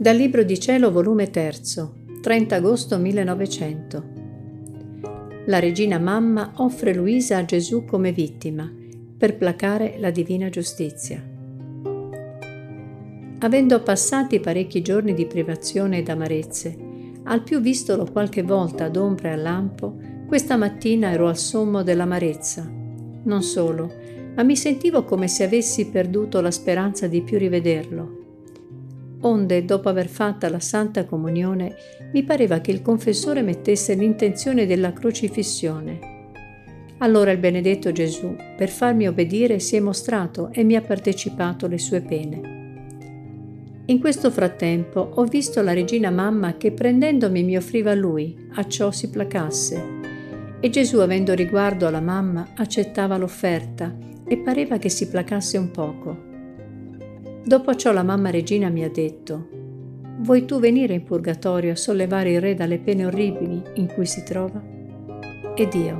Dal Libro di Cielo, volume 3, 30 agosto 1900. La regina mamma offre Luisa a Gesù come vittima per placare la divina giustizia. Avendo passati parecchi giorni di privazione ed amarezze, al più vistolo qualche volta ad ombra e a lampo, questa mattina ero al sommo dell'amarezza. Non solo, ma mi sentivo come se avessi perduto la speranza di più rivederlo onde dopo aver fatta la Santa Comunione mi pareva che il confessore mettesse l'intenzione della crocifissione. Allora il benedetto Gesù, per farmi obbedire, si è mostrato e mi ha partecipato le sue pene. In questo frattempo ho visto la regina mamma che prendendomi mi offriva a lui, a ciò si placasse. E Gesù, avendo riguardo alla mamma, accettava l'offerta e pareva che si placasse un poco. Dopo ciò la mamma regina mi ha detto, vuoi tu venire in purgatorio a sollevare il re dalle pene orribili in cui si trova? Ed io,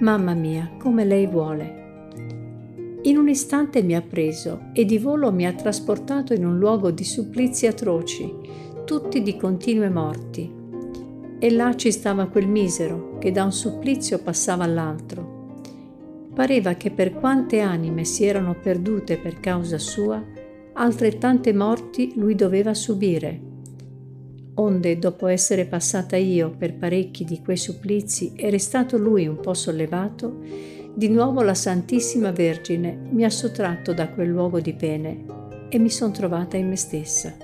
mamma mia, come lei vuole. In un istante mi ha preso e di volo mi ha trasportato in un luogo di supplizi atroci, tutti di continue morti. E là ci stava quel misero che da un supplizio passava all'altro. Pareva che per quante anime si erano perdute per causa sua, altrettante morti lui doveva subire. Onde, dopo essere passata io per parecchi di quei supplizi e restato lui un po' sollevato, di nuovo la Santissima Vergine mi ha sottratto da quel luogo di pene e mi son trovata in me stessa.